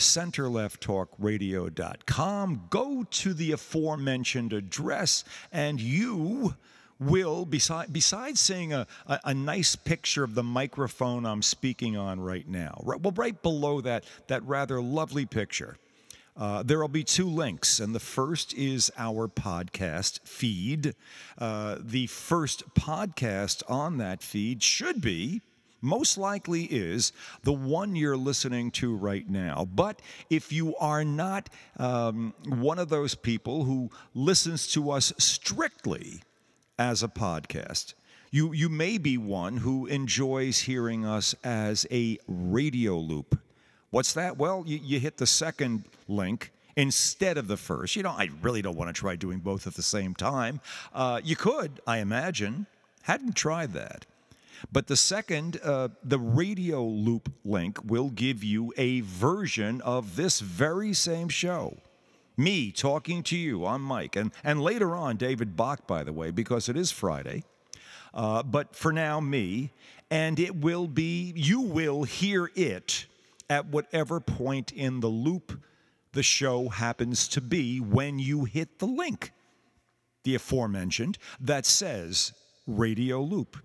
centerlefttalkradio.com. Go to the aforementioned address, and you will, beside, besides seeing a, a, a, nice picture of the microphone I'm speaking on right now, right, well, right below that, that rather lovely picture, uh, there will be two links, and the first is our podcast feed. Uh, the first podcast on that feed should be most likely is the one you're listening to right now. But if you are not um, one of those people who listens to us strictly as a podcast, you, you may be one who enjoys hearing us as a radio loop. What's that? Well, you, you hit the second link instead of the first. You know, I really don't want to try doing both at the same time. Uh, you could, I imagine. Hadn't tried that. But the second, uh, the radio loop link will give you a version of this very same show. Me talking to you, I'm Mike. And, and later on, David Bach, by the way, because it is Friday. Uh, but for now, me. And it will be, you will hear it at whatever point in the loop the show happens to be when you hit the link, the aforementioned, that says radio loop.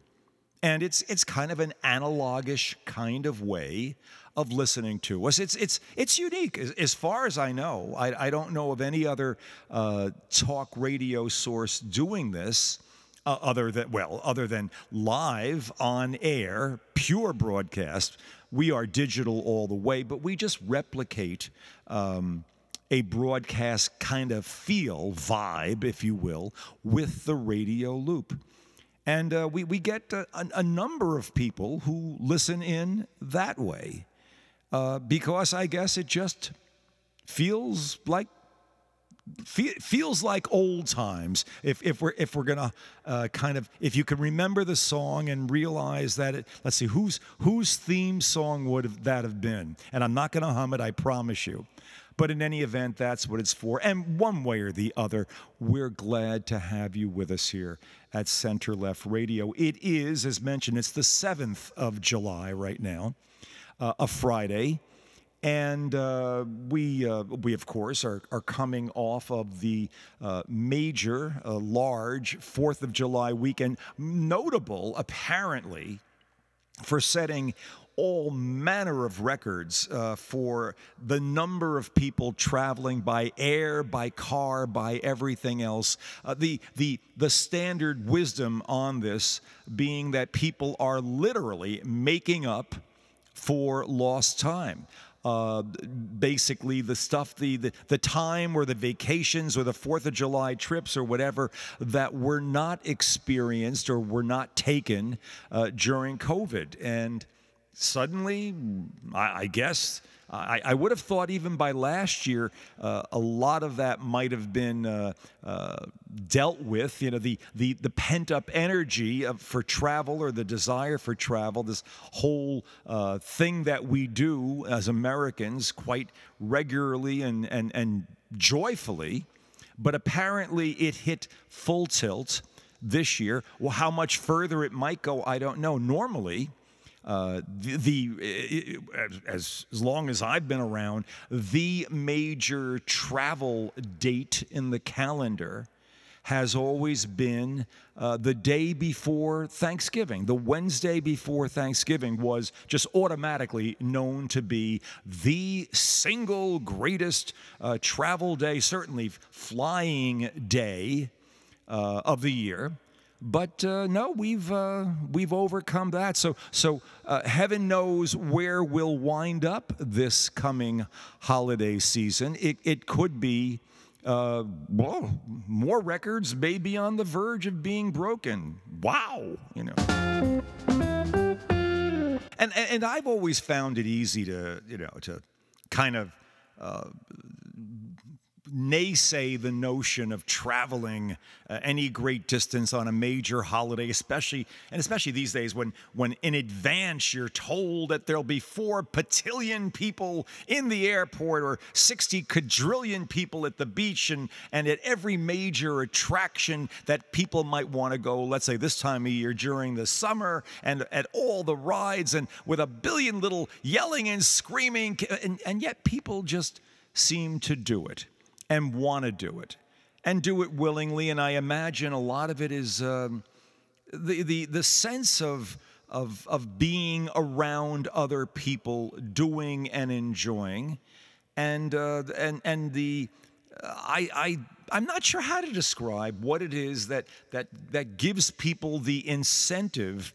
And it's, it's kind of an analogish kind of way of listening to us. It's, it's, it's unique. As, as far as I know, I, I don't know of any other uh, talk radio source doing this. Uh, other than well, other than live on air, pure broadcast, we are digital all the way, but we just replicate um, a broadcast kind of feel, vibe, if you will, with the radio loop. And uh, we, we get a, a, number of people who listen in that way uh, because I guess it just feels like feels like old times. If, if we're if we're gonna uh, kind of if you can remember the song and realize that it let's see whose whose theme song would that have been? And i'm not gonna hum it i promise you but in any event that's what it's for. And one way or the other we're glad to have you with us here at center left radio. It is as mentioned it's the 7th of july right now uh, a friday. And uh, we, uh, we, of course, are, are coming off of the uh, major, uh, large Fourth of July weekend, notable apparently for setting all manner of records uh, for the number of people traveling by air, by car, by everything else. Uh, the, the, the standard wisdom on this being that people are literally making up for lost time uh, basically the stuff, the, the, the time or the vacations or the Fourth of July trips or whatever that were not experienced or were not taken uh, during COVID. And suddenly, I, I guess I, I, would have thought even by last year, uh, a lot of that might have been uh, uh, dealt with. You know, the the, the pent up energy of, for travel or the desire for travel, this whole uh, thing that we do as Americans quite regularly and and and joyfully, but apparently it hit full tilt this year. Well, how much further it might go, I don't know. Normally uh, the, the as, as long as I've been around, the major travel date in the calendar has always been uh, the day before Thanksgiving. The Wednesday before Thanksgiving was just automatically known to be the single greatest uh, travel day, certainly flying day uh, of the year. But uh, no, we've uh, we've overcome that. So so uh, heaven knows where we'll wind up this coming holiday season. It it could be. Uh, more records may be on the verge of being broken. Wow, you know. And and I've always found it easy to you know to kind of uh, naysay the notion of traveling uh, any great distance on a major holiday, especially and especially these days when when in advance you're told that there'll be four patillion people in the airport or 60 quadrillion people at the beach and and at every major attraction that people might want to go, let's say this time of year during the summer and at all the rides and with a billion little yelling and screaming and, and yet people just seem to do it and want to do it and do it willingly. And I imagine a lot of it is um, the, the, the sense of, of, of being around other people, doing and enjoying. And, uh, and, and the, I, I, I'm not sure how to describe what it is that, that, that gives people the incentive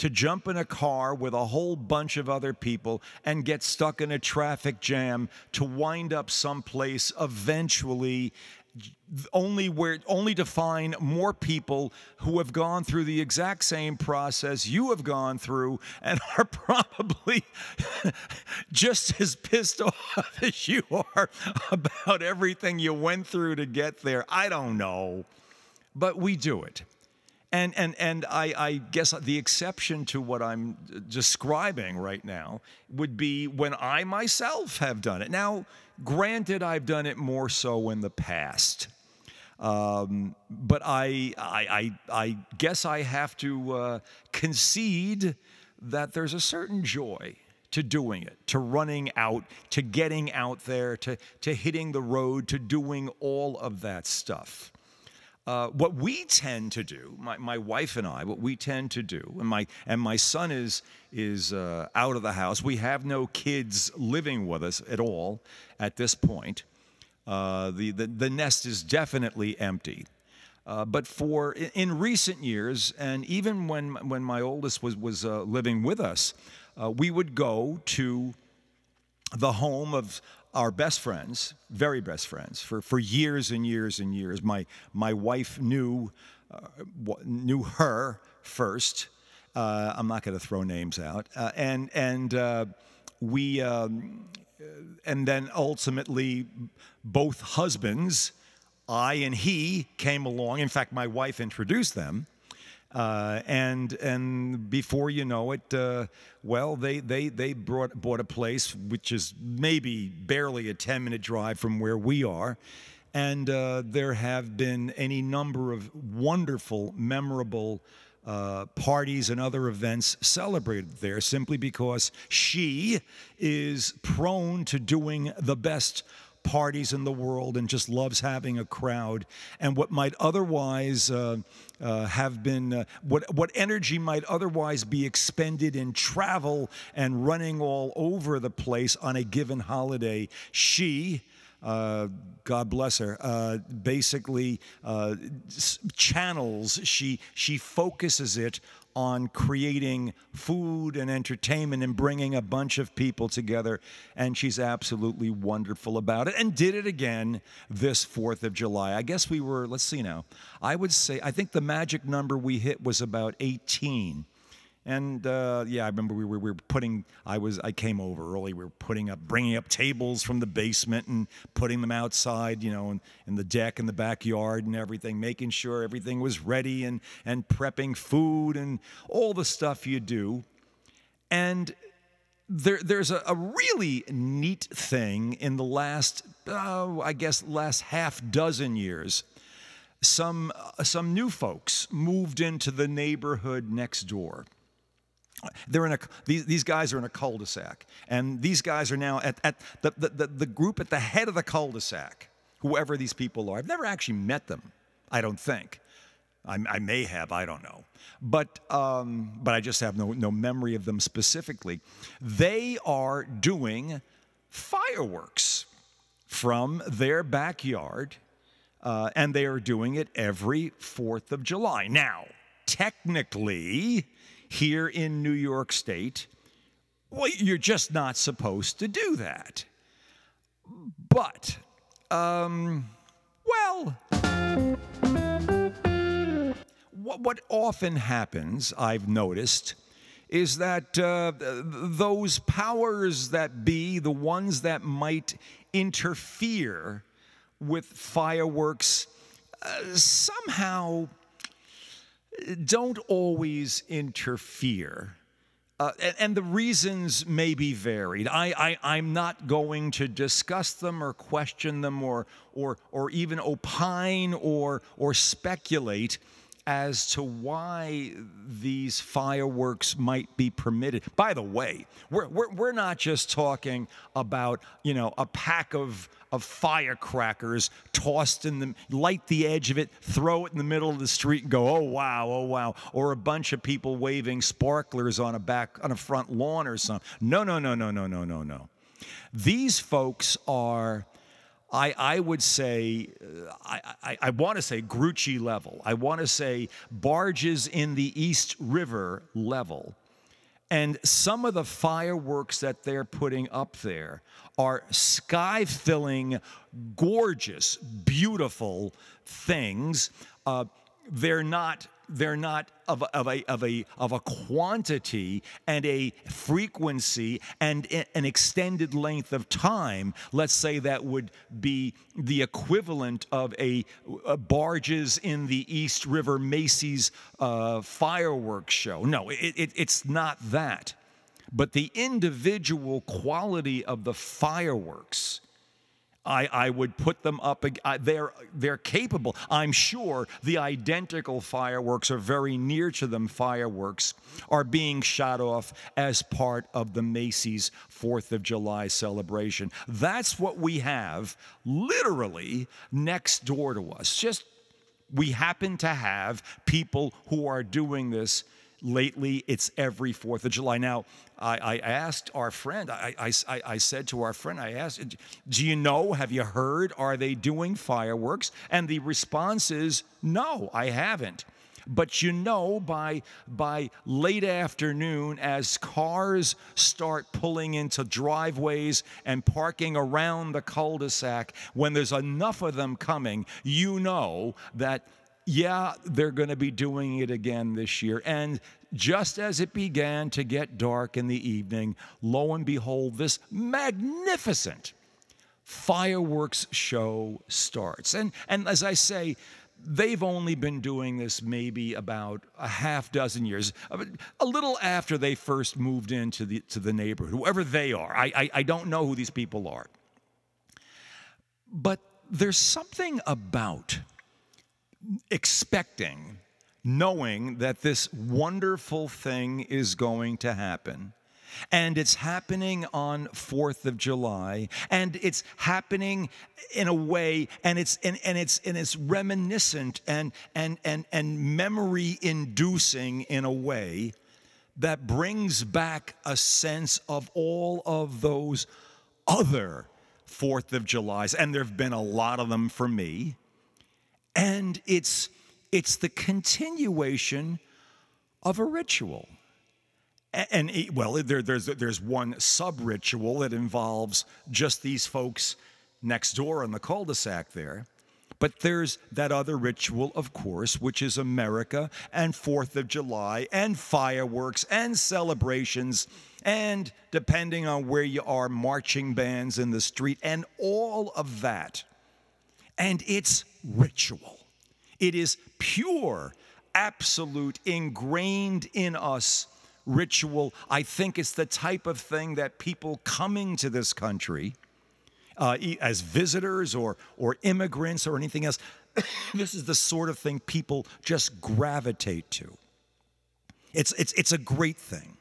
to jump in a car with a whole bunch of other people and get stuck in a traffic jam to wind up someplace eventually only where only to find more people who have gone through the exact same process you have gone through and are probably just as pissed off as you are about everything you went through to get there. I don't know. But we do it. And, and, and I, I guess the exception to what I'm describing right now would be when I myself have done it. Now, granted, I've done it more so in the past. Um, but I, I, I, I, guess I have to uh, concede that there's a certain joy to doing it, to running out, to getting out there, to, to hitting the road, to doing all of that stuff. Uh, what we tend to do, my, my wife and I, what we tend to do, and my and my son is is uh, out of the house. We have no kids living with us at all at this point. Uh, the, the the nest is definitely empty. Uh, but for in recent years, and even when when my oldest was was uh, living with us, we would go to the home of our best friends, very best friends, for, for years and years and years. My, my wife knew, uh, knew her first. Uh, I'm not going to throw names out. Uh, and and uh, we, um, and then ultimately, both husbands, I and he, came along. In fact, my wife introduced them. Uh, and and before you know it, uh, well, they they they brought bought a place which is maybe barely a ten minute drive from where we are, and uh, there have been any number of wonderful, memorable. Uh, parties and other events celebrated there simply because she is prone to doing the best parties in the world and just loves having a crowd. And what might otherwise uh, uh, have been, uh, what, what energy might otherwise be expended in travel and running all over the place on a given holiday, she, uh, God bless her, uh, basically uh, channels, she, she focuses it on creating food and entertainment and bringing a bunch of people together. And she's absolutely wonderful about it and did it again this 4th of July. I guess we were, let's see now, I would say, I think the magic number we hit was about 18. And uh, yeah, I remember we were, we were putting. I was I came over early. We were putting up, bringing up tables from the basement and putting them outside, you know, in, in the deck in the backyard and everything, making sure everything was ready and and prepping food and all the stuff you do. And there, there's a, a really neat thing in the last, uh, I guess, last half dozen years. Some uh, some new folks moved into the neighborhood next door they're in a these, these guys are in a cul-de-sac. And these guys are now at, at the, the, the group at the head of the cul-de-sac whoever these people are. I've never actually met them i don't think. I, I may have i don't know. But um, but i just have no, no memory of them specifically. They are doing fireworks from their backyard uh, and they are doing it every 4th of july. Now technically here in New York State, well, you're just not supposed to do that. But, um, well, what, what often happens, I've noticed, is that uh, those powers that be, the ones that might interfere with fireworks, uh, somehow don't always interfere. Uh, and, and, the reasons may be varied. I, I, am not going to discuss them or question them or, or, or even opine or, or speculate as to why these fireworks might be permitted. By the way, we're, we're, we're not just talking about, you know, a pack of, of firecrackers tossed in the, light the edge of it, throw it in the middle of the street and go, oh wow, oh wow, or a bunch of people waving sparklers on a back, on a front lawn or something. No, no, no, no, no, no, no, no. These folks are I, I would say, uh, I, I, I want to say Grucci level. I want to say barges in the East River level. And some of the fireworks that they're putting up there are sky filling, gorgeous, beautiful things. Uh, they're not they're not of, of, a, of, a, of a quantity and a frequency and an extended length of time, let's say that would be the equivalent of a, a barges in the East River Macy's uh, fireworks show. No, it, it, it's not that. But the individual quality of the fireworks I, I would put them up. They're, they're capable. I'm sure the identical fireworks, or very near to them fireworks, are being shot off as part of the Macy's 4th of July celebration. That's what we have literally next door to us. Just we happen to have people who are doing this lately it's every Fourth of July. Now, I, I asked our friend, I, I, I, said to our friend, I asked, Do you know, have you heard, are they doing fireworks? And the response is, No, I haven't. But you know, by, by late afternoon, as cars start pulling into driveways and parking around the cul de sac, when there's enough of them coming, you know that yeah, they're going to be doing it again this year. And just as it began to get dark in the evening, lo and behold, this magnificent fireworks show starts. And, and as I say, they've only been doing this maybe about a half dozen years, a little after they first moved into the, to the neighborhood, whoever they are. I, I, I don't know who these people are. But there's something about expecting, knowing that this wonderful thing is going to happen. And it's happening on 4th of July, and it's happening in a way, and it's and, and it's and it's reminiscent and and and and memory inducing in a way that brings back a sense of all of those other Fourth of Julys, and there have been a lot of them for me. And it's, it's the continuation of a ritual. And, and well, there, there's, there's one sub ritual that involves just these folks next door on the cul de sac there. But there's that other ritual, of course, which is America and Fourth of July and fireworks and celebrations and, depending on where you are, marching bands in the street and all of that. And it's ritual. It is pure, absolute, ingrained in us ritual. I think it's the type of thing that people coming to this country uh, as visitors or, or immigrants or anything else, this is the sort of thing people just gravitate to. It's, it's, it's a great thing.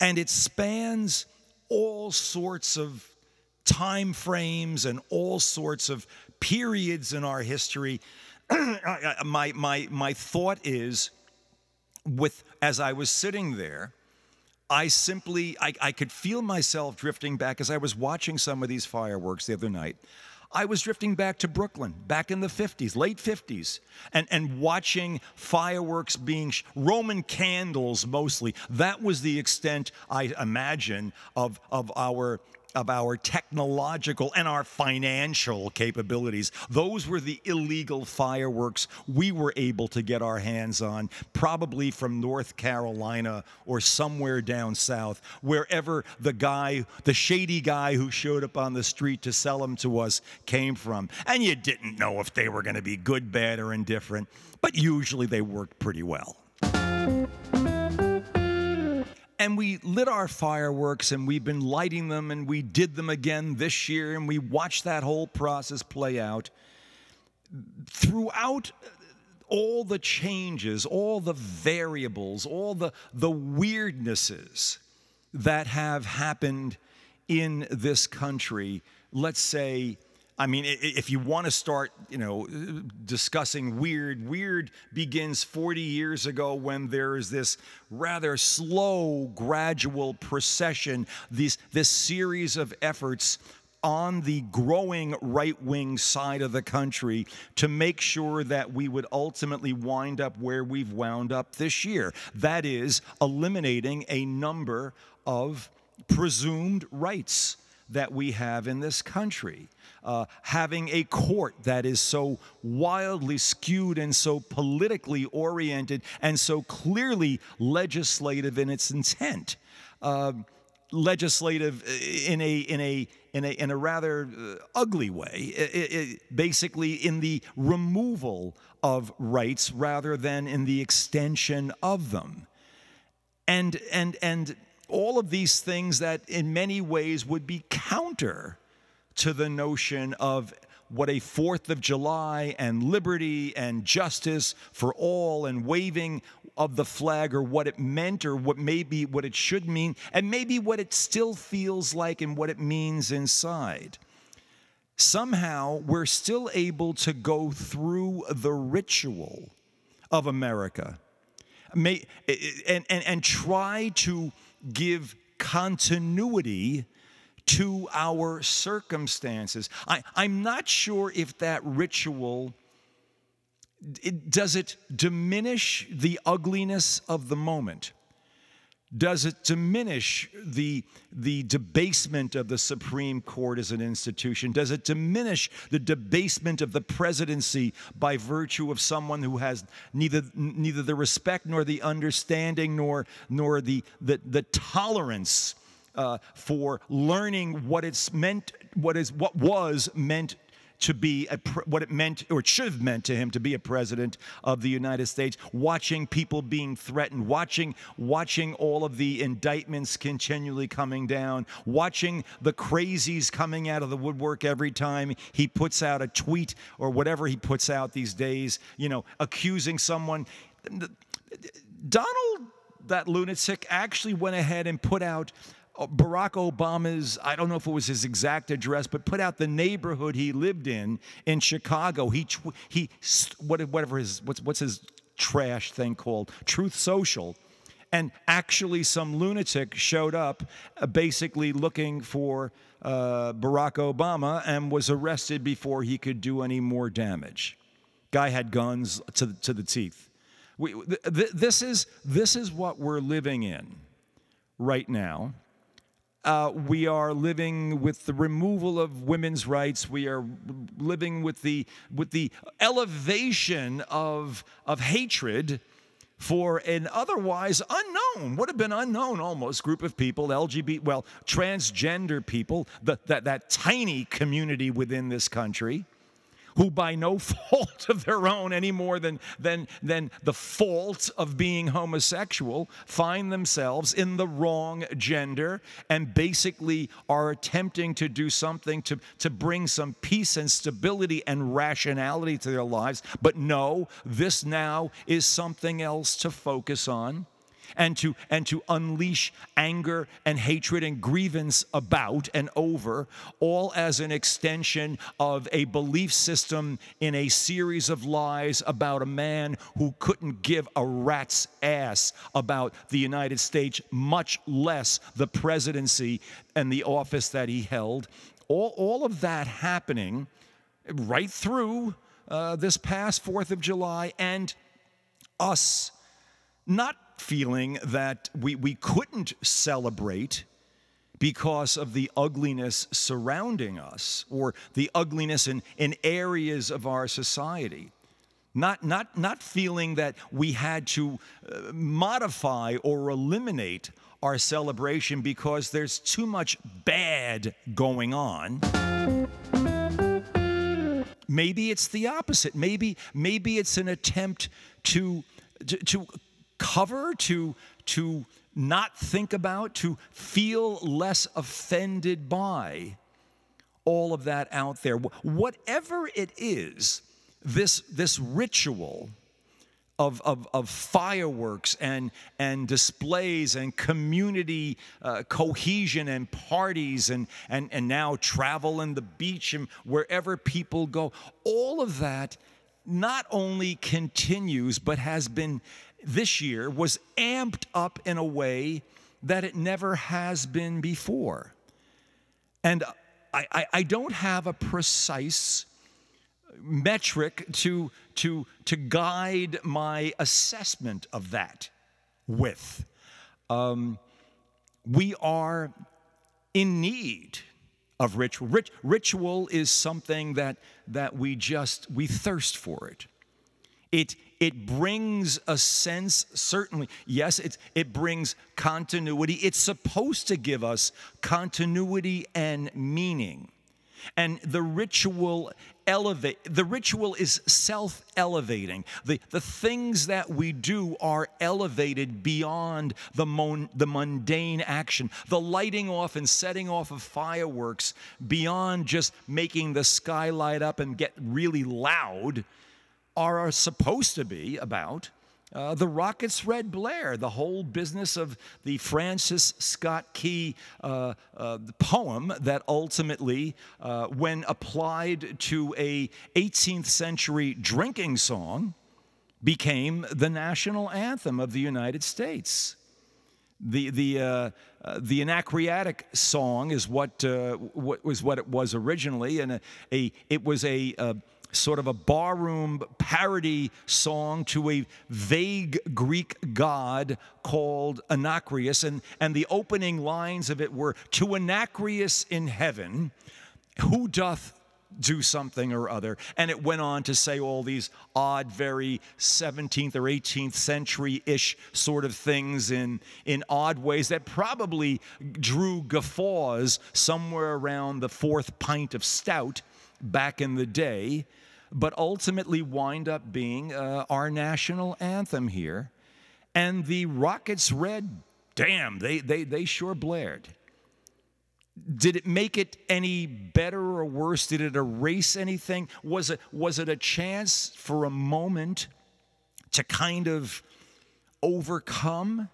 And it spans all sorts of time frames and all sorts of periods in our history. Uh, uh, my, my, my thought is with as I was sitting there, I simply I, I could feel myself drifting back as I was watching some of these fireworks the other night. I was drifting back to Brooklyn, back in the 50s, late 50s, and, and watching fireworks being Roman candles mostly. That was the extent, I imagine, of, of our of our technological and our financial capabilities. Those were the illegal fireworks we were able to get our hands on, probably from North Carolina or somewhere down south, wherever the guy, the shady guy who showed up on the street to sell them to us came from. And you didn't know if they were going to be good, bad, or indifferent, but usually they worked pretty well and we lit our fireworks and we've been lighting them and we did them again this year and we watched that whole process play out. Throughout all the changes, all the variables, all the, the weirdnesses that have happened in this country, let's say I mean, if you want to start, you know, discussing weird, weird begins 40 years ago when there is this rather slow, gradual procession, these, this series of efforts on the growing right wing side of the country to make sure that we would ultimately wind up where we've wound up this year. That is, eliminating a number of presumed rights that we have in this country uh, having a court that is so wildly skewed and so politically oriented and so clearly legislative in its intent. Uh, legislative in a in a in a in a rather uh, ugly way it, it, basically in the removal of rights rather than in the extension of them and and and all of these things that in many ways would be counter to the notion of what a Fourth of July and liberty and justice for all and waving of the flag or what it meant or what maybe what it should mean and maybe what it still feels like and what it means inside. Somehow we're still able to go through the ritual of America and, and, and try to give continuity to our circumstances. I, I'm not sure if that ritual. It, does it diminish the ugliness of the moment? Does it diminish the, the debasement of the Supreme Court as an institution? Does it diminish the debasement of the presidency by virtue of someone who has neither, neither the respect nor the understanding nor, nor the, the, the tolerance uh, for learning what it's meant, what is what was meant to be a, what it meant or it should have meant to him to be a president of the United States watching people being threatened watching watching all of the indictments continually coming down watching the crazies coming out of the woodwork every time he puts out a tweet or whatever he puts out these days you know accusing someone. Donald that lunatic actually went ahead and put out Barack Obama's, I don't know if it was his exact address, but put out the neighborhood he lived in in Chicago. He, he whatever his, what's, what's his trash thing called? Truth Social. And actually, some lunatic showed up uh, basically looking for uh, Barack Obama and was arrested before he could do any more damage. Guy had guns to, to the teeth. We, th- th- this, is, this is what we're living in right now. Uh, we are living with the removal of women's rights. We are living with the, with the elevation of, of hatred for an otherwise unknown, would have been unknown almost, group of people, LGBT, well, transgender people, the, that, that tiny community within this country who by no fault of their own any more than, than, than the fault of being homosexual find themselves in the wrong gender and basically are attempting to do something to, to bring some peace and stability and rationality to their lives. But no, this now is something else to focus on and to, and to unleash anger and hatred and grievance about and over, all as an extension of a belief system in a series of lies about a man who couldn't give a rat's ass about the United States, much less the presidency and the office that he held. All, all of that happening right through uh, this past 4th of July and us not feeling that we, we couldn't celebrate because of the ugliness surrounding us or the ugliness in, in areas of our society. Not, not, not feeling that we had to uh, modify or eliminate our celebration because there's too much bad going on. Maybe it's the opposite. Maybe, maybe it's an attempt to, to, to cover, to, to not think about, to feel less offended by all of that out there. Whatever it is, this, this ritual of, of, of fireworks and, and displays and community uh, cohesion and parties and, and, and now travel and the beach and wherever people go, all of that not only continues but has been this year was amped up in a way that it never has been before. And I, I, I don't have a precise metric to, to, to guide my assessment of that with. Um, we are in need of ritual. Rit- ritual is something that, that we just, we thirst for it. It, it brings a sense, certainly, yes, it, it brings continuity. It's supposed to give us continuity and meaning. And the ritual elevate the ritual is self-elevating. The, the things that we do are elevated beyond the, mon, the mundane action. The lighting off and setting off of fireworks beyond just making the sky light up and get really loud are supposed to be about uh, the Rockets Red Blair, the whole business of the Francis Scott Key uh, uh, poem that ultimately, uh, when applied to a 18th century drinking song, became the national anthem of the United States. The, the, uh, uh, the Anacreontic song is what, what was what it was originally, and a, a it was a sort of a barroom parody song to a vague Greek god called Anacreus. And, and the opening lines of it were To Anacreus in heaven, who doth do something or other. And it went on to say all these odd, very 17th or 18th century ish sort of things in, in odd ways that probably drew guffaws somewhere around the fourth pint of stout back in the day but ultimately wind up being uh, our national anthem here. And the Rockets Red, damn, they, they, they sure blared. Did it make it any better or worse? Did it erase anything? Was it, was it a chance for a moment to kind of overcome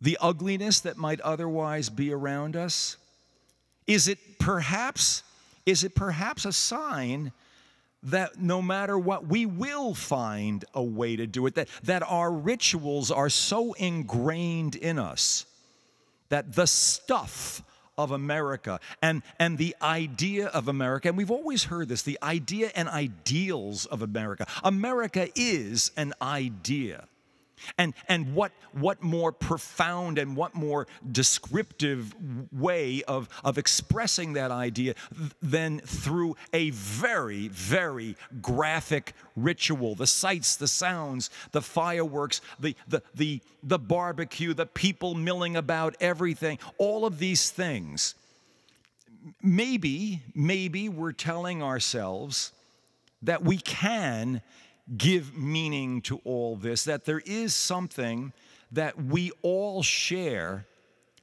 the ugliness that might otherwise be around us? Is it perhaps, is it perhaps a sign that no matter what, we will find a way to do it, that, that our rituals are so ingrained in us that the stuff of America and, and the idea of America, and we've always heard this the idea and ideals of America. America is an idea. And, and what, what more profound and what more descriptive way of, of expressing that idea than through a very, very graphic ritual the sights, the sounds, the fireworks, the, the, the, the barbecue, the people milling about, everything, all of these things. Maybe, maybe we're telling ourselves that we can give meaning to all this, that there is something that we all share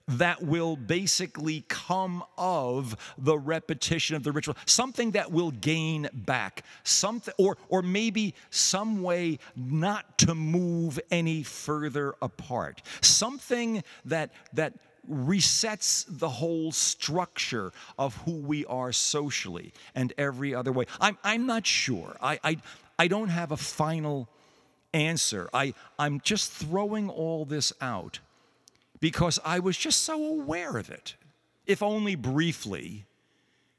that will basically come of the repetition of the ritual something that will gain back something or or maybe some way not to move any further apart something that that resets the whole structure of who we are socially and every other way. I'm, I'm not sure. I, I, I don't have a final answer. I, I'm just throwing all this out because I was just so aware of it, if only briefly,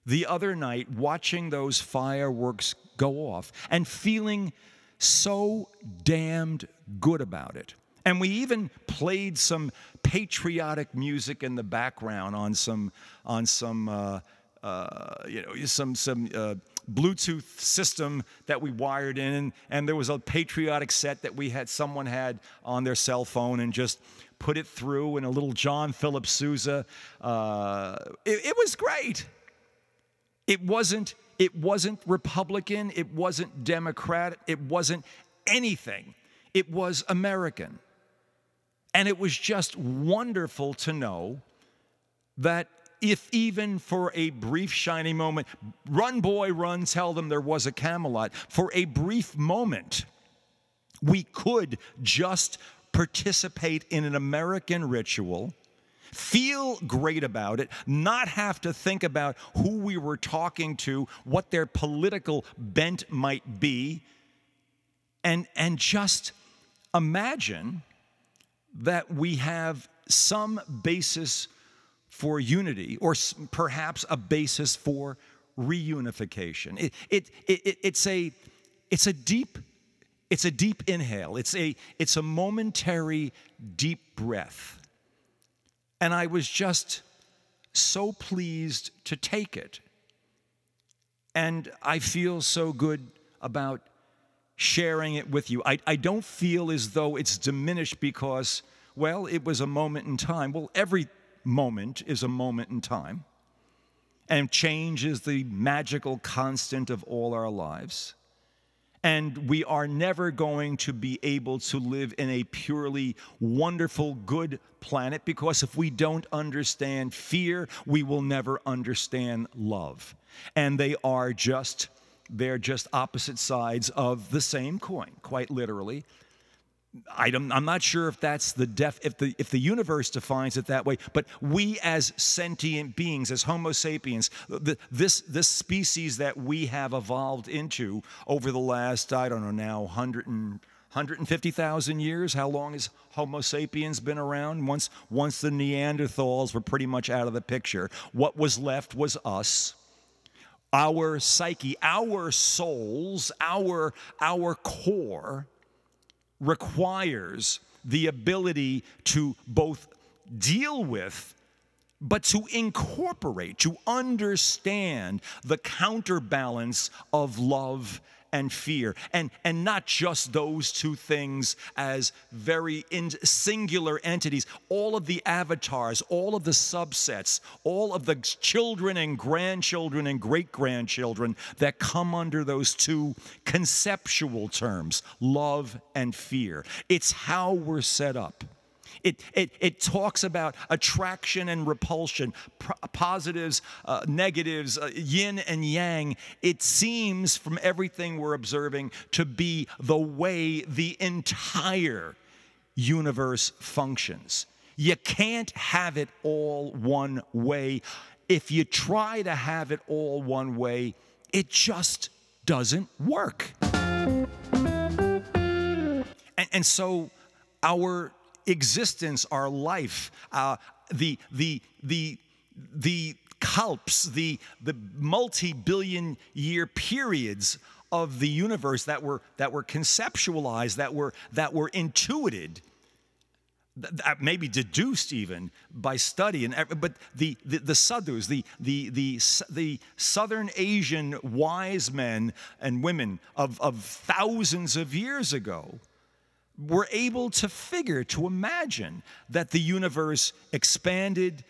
the other night watching those fireworks go off and feeling so damned good about it. And we even played some patriotic music in the background on some on some uh, uh, you know some some uh, Bluetooth system that we wired in, and, and there was a patriotic set that we had someone had on their cell phone and just put it through in a little John Philip Sousa. Uh, it, it was great. It wasn't it wasn't Republican. It wasn't Democrat. It wasn't anything. It was American. And it was just wonderful to know that if even for a brief shining moment, run, boy, run, tell them there was a Camelot, for a brief moment, we could just participate in an American ritual, feel great about it, not have to think about who we were talking to, what their political bent might be, and, and just imagine that we have some basis for unity or perhaps a basis for reunification. It, it, it, it's, a, it's a deep it's a deep inhale. It's a, it's a momentary deep breath. And I was just so pleased to take it. And I feel so good about sharing it with you. I, I don't feel as though it's diminished because, well, it was a moment in time. Well, every moment is a moment in time. And change is the magical constant of all our lives. And we are never going to be able to live in a purely wonderful, good planet because if we don't understand fear, we will never understand love. And they are just, they're just opposite sides of the same coin, quite literally. I am not sure if that's the def, if the if the universe defines it that way, but we as sentient beings, as Homo sapiens, the, this this species that we have evolved into over the last I don't know now 100 and 150,000 years. How long has Homo sapiens been around? Once once the Neanderthals were pretty much out of the picture, what was left was us our psyche, our souls, our, our core requires the ability to both deal with but to incorporate, to understand the counterbalance of love and fear. And, and not just those two things as very singular entities. All of the avatars, all of the subsets, all of the children and grandchildren and great grandchildren that come under those two conceptual terms love and fear. It's how we're set up. It, it, it talks about attraction and repulsion, positives, uh, negatives, uh, yin and yang. It seems, from everything we're observing, to be the way the entire universe functions. You can't have it all one way. If you try to have it all one way, it just doesn't work. And, and so, our existence, our life, uh, the, the, the, the kalpas, the, the multi billion year periods of the universe that were, that were conceptualized, that were, that were intuited that maybe deduced even by study and but the the, the sadhus the, the the the southern asian wise men and women of of thousands of years ago were able to figure, to imagine that the universe expanded,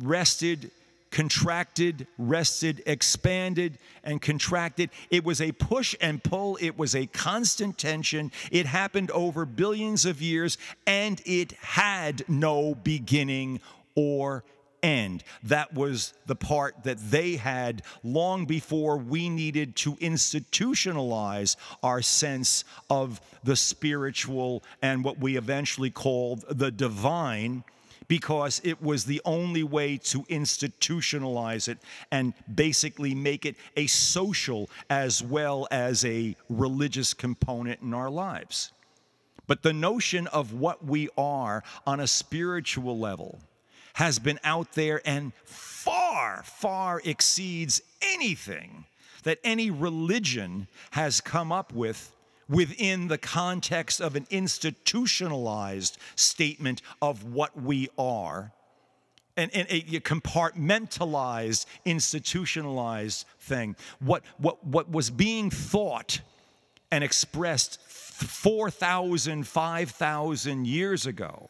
rested, contracted, rested, expanded, and contracted. It was a push and pull, it was a constant tension. It happened over billions of years, and it had no beginning or end. That was the part that they had long before we needed to institutionalize our sense of the spiritual and what we eventually called the divine because it was the only way to institutionalize it and basically make it a social as well as a religious component in our lives. But the notion of what we are on a spiritual level has been out there and far, far exceeds anything that any religion has come up with within the context of an institutionalized statement of what we are and, and a compartmentalized, institutionalized thing. What, what, what was being thought and expressed 4,000, 5,000 years ago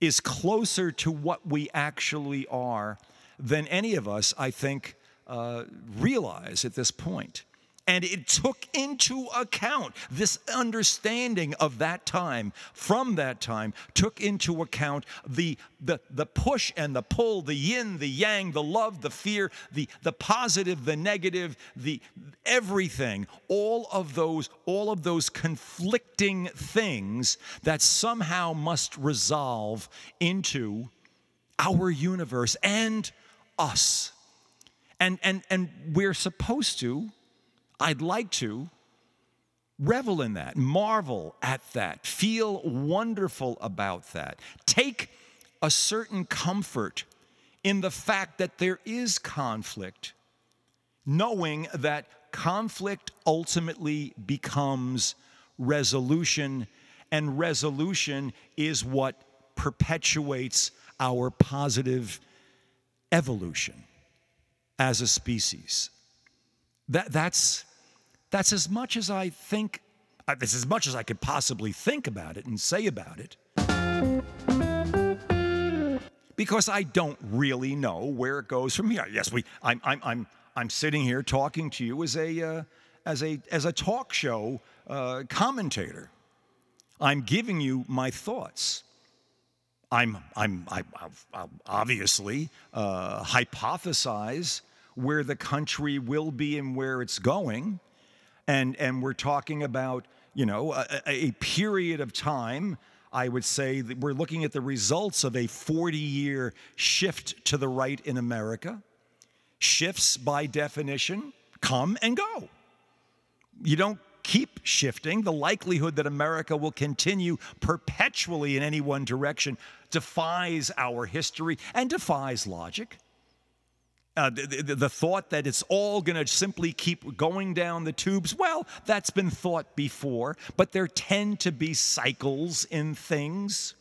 is closer to what we actually are than any of us, I think, uh, realize at this point. And it took into account this understanding of that time, from that time, took into account the, the, the push and the pull, the yin, the yang, the love, the fear, the, the positive, the negative, the everything, all of those, all of those conflicting things that somehow must resolve into our universe and us. And, and, and we're supposed to I'd like to revel in that, marvel at that, feel wonderful about that, take a certain comfort in the fact that there is conflict, knowing that conflict ultimately becomes resolution, and resolution is what perpetuates our positive evolution as a species. That, that's, that's as much as I think, uh, that's as much as I could possibly think about it and say about it. Because I don't really know where it goes from here. Yes, we, I'm, I'm, I'm, I'm sitting here talking to you as a, uh, as a, as a talk show uh, commentator. I'm giving you my thoughts. I'm, I'm, I, I'll obviously uh, hypothesize where the country will be and where it's going and and we're talking about you know a, a period of time I would say that we're looking at the results of a 40 year shift to the right in America. Shifts, by definition, come and go. You don't keep shifting. The likelihood that America will continue perpetually in any one direction defies our history and defies logic uh, the, the, thought that it's all going to simply keep going down the tubes, well, that's been thought before, but there tend to be cycles in things.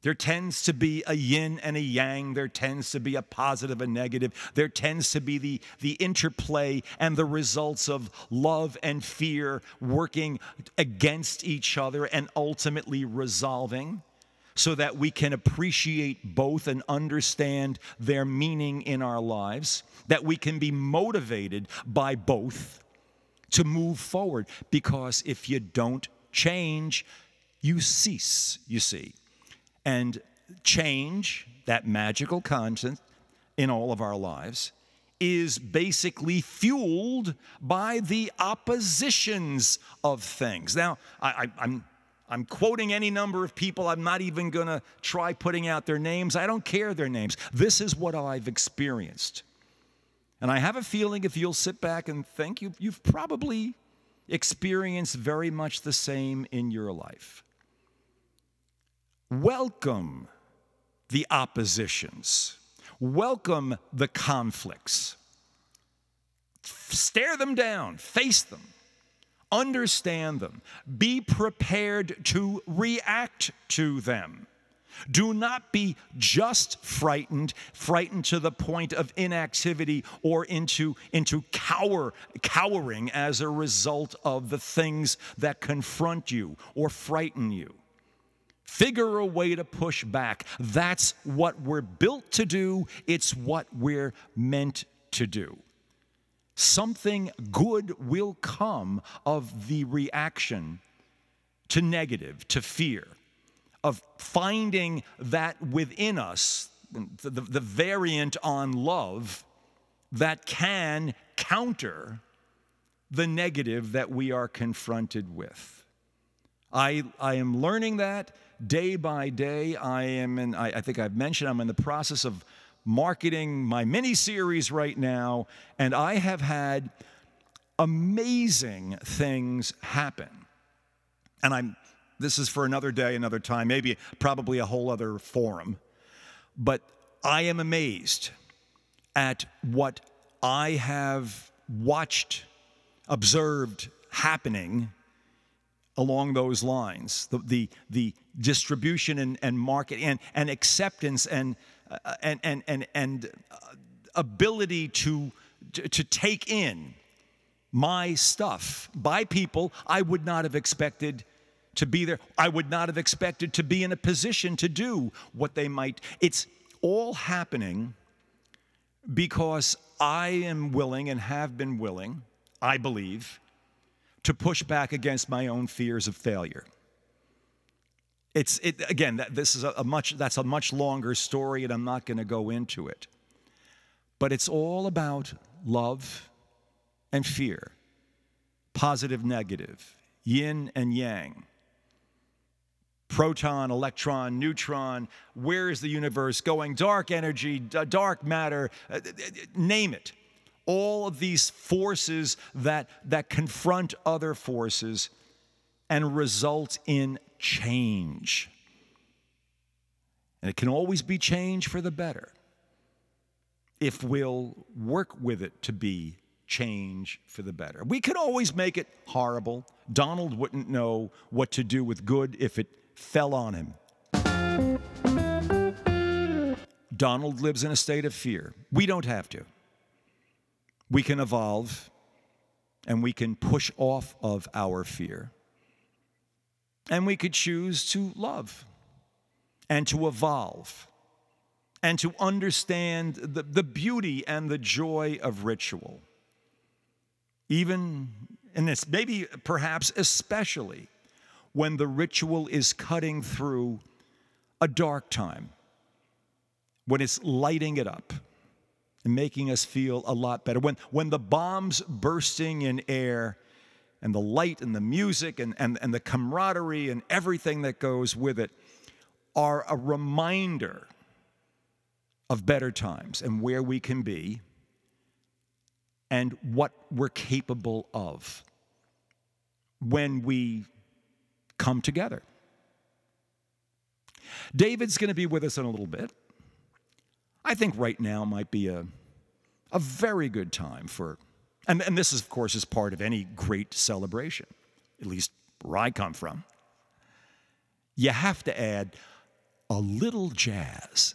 There tends to be a yin and a yang. There tends to be a positive and negative. There tends to be the, the interplay and the results of love and fear working against each other and ultimately resolving so that we can appreciate both and understand their meaning in our lives, that we can be motivated by both to move forward. Because if you don't change, you cease, you see. And change, that magical constant in all of our lives, is basically fueled by the oppositions of things. Now, I, am I'm quoting any number of people. I'm not even going to try putting out their names. I don't care their names. This is what I've experienced. And I have a feeling if you'll sit back and think, you've, you've probably experienced very much the same in your life. Welcome the oppositions, welcome the conflicts. Stare them down, face them understand them, be prepared to react to them. Do not be just frightened, frightened to the point of inactivity or into, into cower, cowering as a result of the things that confront you or frighten you. Figure a way to push back. That's what we're built to do, it's what we're meant to do something good will come of the reaction to negative, to fear, of finding that within us, the, the, variant on love that can counter the negative that we are confronted with. I, I am learning that day by day. I am in, I, I think I've mentioned, I'm in the process of marketing my mini series right now, and I have had amazing things happen. And I'm this is for another day, another time, maybe probably a whole other forum. But I am amazed at what I have watched, observed happening along those lines the, the, the distribution and, and market and, and acceptance and, and, and, and, and uh, ability to, to take in my stuff by people I would not have expected to be there. I would not have expected to be in a position to do what they might. It's all happening because I am willing and have been willing, I believe, to push back against my own fears of failure. It's it, again. That, this is a, a much that's a much longer story, and I'm not going to go into it. But it's all about love and fear, positive, negative, yin and yang proton, electron, neutron, where is the universe going, dark energy, dark matter, uh, name it. All of these forces that, that confront other forces and result in change. And it can always be change for the better if we'll work with it to be change for the better. We can always make it horrible. Donald wouldn't know what to do with good if it fell on him. Donald lives in a state of fear. We don't have to. We can evolve and we can push off of our fear. And we could choose to love and to evolve and to understand the, the beauty and the joy of ritual. Even in this, maybe perhaps especially when the ritual is cutting through a dark time, when it's lighting it up and making us feel a lot better. When, when the bombs bursting in air and the light and the music and, and, and the camaraderie and everything that goes with it are a reminder of better times and where we can be and what we're capable of when we come together. David's going to be with us in a little bit. I think right now might be a, a very good time for, and, and this is, of course, is part of any great celebration, at least where I come from. You have to add a little jazz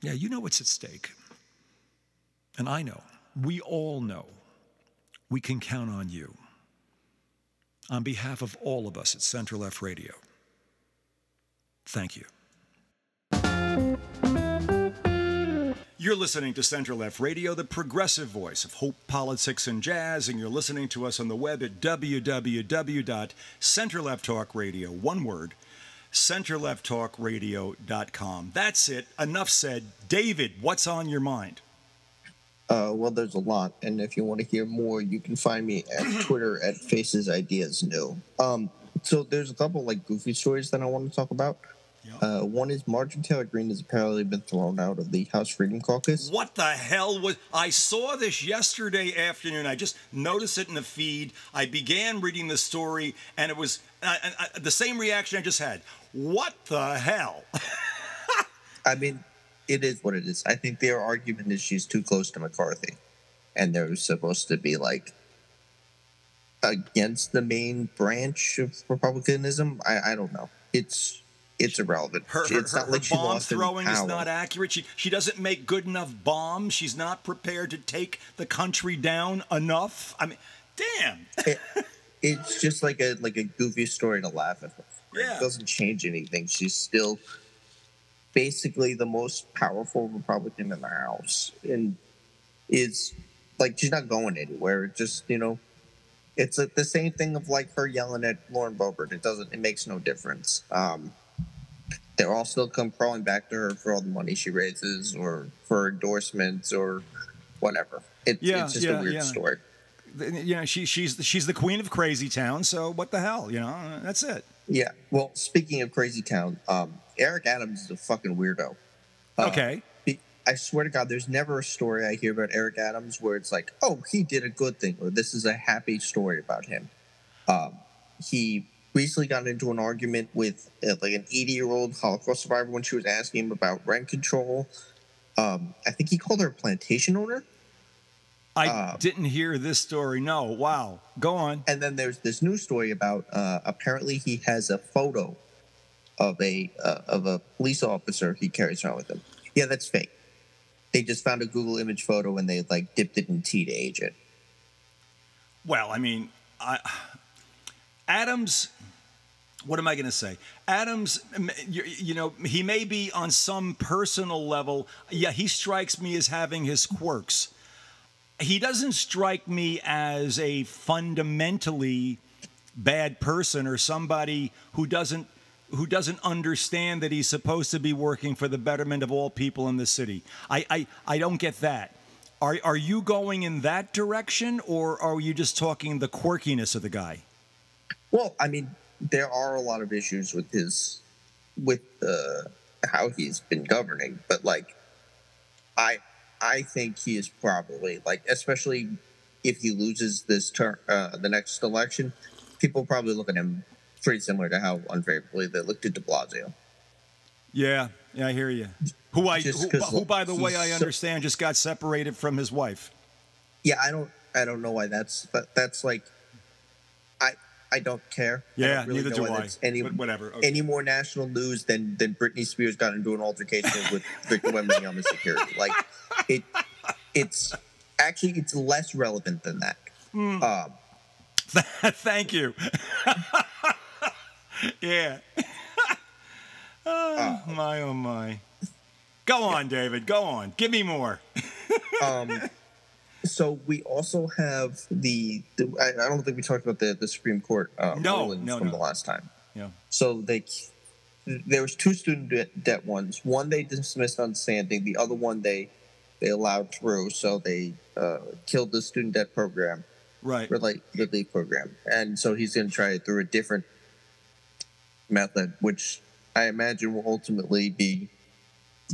Yeah, you know what's at stake. And I know, we all know, we can count on you. On behalf of all of us at Center Left Radio, thank you. You're listening to Center Left Radio, the progressive voice of hope, politics, and jazz, and you're listening to us on the web at www.centerlefttalkradio, one word, centerlefttalkradio.com. That's it. Enough said. David, what's on your mind? Uh, well, there's a lot, and if you want to hear more, you can find me at Twitter at Faces Ideas No. Um, so there's a couple like goofy stories that I want to talk about. Uh, one is Marjorie Taylor Greene has apparently been thrown out of the House Freedom Caucus. What the hell was? I saw this yesterday afternoon. I just noticed it in the feed. I began reading the story, and it was uh, uh, the same reaction I just had. What the hell? I mean, it is what it is. I think their argument is she's too close to McCarthy, and they're supposed to be like against the main branch of republicanism. I, I don't know. It's it's irrelevant. Her, her, it's her, her like bomb throwing is not accurate. She she doesn't make good enough bombs. She's not prepared to take the country down enough. I mean, damn. it, it's just like a like a goofy story to laugh at. Yeah. It doesn't change anything. She's still basically the most powerful Republican in the House, and is like she's not going anywhere. It just you know, it's like the same thing of like her yelling at Lauren Boebert. It doesn't. It makes no difference. Um, they'll all still come crawling back to her for all the money she raises or for endorsements or whatever. It, yeah, it's just yeah, a weird yeah. story. You know, she she's she's the queen of Crazy Town. So what the hell? You know, that's it. Yeah. Well, speaking of Crazy Town, um, Eric Adams is a fucking weirdo. Uh, okay. I swear to God, there's never a story I hear about Eric Adams where it's like, oh, he did a good thing, or this is a happy story about him. Um, he recently got into an argument with uh, like an 80 year old Holocaust survivor when she was asking him about rent control. Um, I think he called her a plantation owner. I uh, didn't hear this story. No, wow. Go on. And then there's this new story about uh, apparently he has a photo of a uh, of a police officer he carries around with him. Yeah, that's fake. They just found a Google image photo and they like dipped it in tea to age it. Well, I mean, I, Adams what am I going to say? Adams, you, you, know, he may be on some personal level. Yeah, he strikes me as having his quirks. He doesn't strike me as a fundamentally bad person or somebody who doesn't who doesn't understand that he's supposed to be working for the betterment of all people in the city. I I, I don't get that. Are are you going in that direction, or are you just talking the quirkiness of the guy? Well, I mean, there are a lot of issues with his with uh, how he's been governing, but like, I I think he is probably like, especially if he loses this term, uh, the next election, people probably look at him pretty similar to how unfavorably they looked at De Blasio. Yeah, yeah, I hear you. Who I who, who, by the way, I so- understand just got separated from his wife. Yeah, I don't I don't know why that's but that's like I I don't care. I Yeah, don't really neither do I. Any, But whatever. Okay. any more national news than than Britney Spears got into an altercation with Victor Wembanyama security. Like it, it's actually it's less relevant than that. Hmm. Um, Thank you. yeah. oh, my oh my. Go on, David. Go on. Give me more. um, so we also have the, the I, I don't think we talked about the the Supreme Court uh, No, rulings no, from no. the last time. Yeah. So they there was two student debt, debt ones. One they dismissed on standing. The other one they they allowed through. So they uh, killed the student debt program, Right. relate relief program, and so he's going to try it through a different method, which I imagine will ultimately be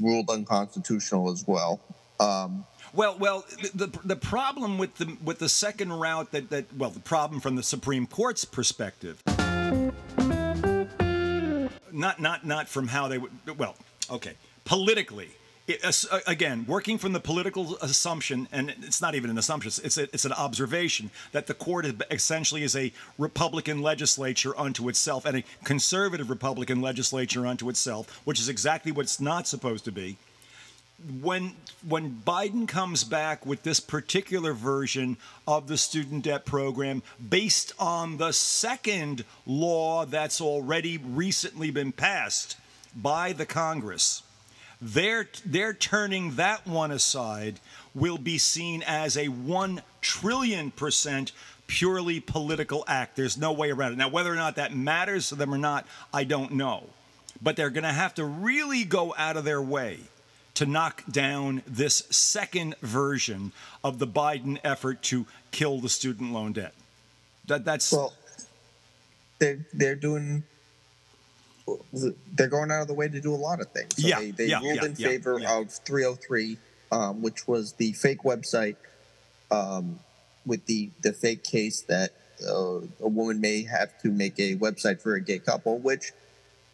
ruled unconstitutional as well. Um, Well, well, the, the the problem with the with the second route that that well, the problem from the Supreme Court's perspective, not not not from how they would. Well, okay, politically. It, again, working from the political assumption, and it's not even an assumption; it's a, it's an observation that the court essentially is a Republican legislature unto itself and a conservative Republican legislature unto itself, which is exactly what it's not supposed to be. When when Biden comes back with this particular version of the student debt program based on the second law that's already recently been passed by the Congress they're they're turning that one aside will be seen as a 1 trillion percent purely political act there's no way around it now whether or not that matters to them or not I don't know but they're going to have to really go out of their way to knock down this second version of the Biden effort to kill the student loan debt. That that's Well, they're they're doing. They're going out of the way to do a lot of things. So Yeah, they, they yeah, ruled yeah, in yeah, favor of 303, um, which was the fake website um, with the the fake case that uh, a woman may have to make a website for a gay couple, which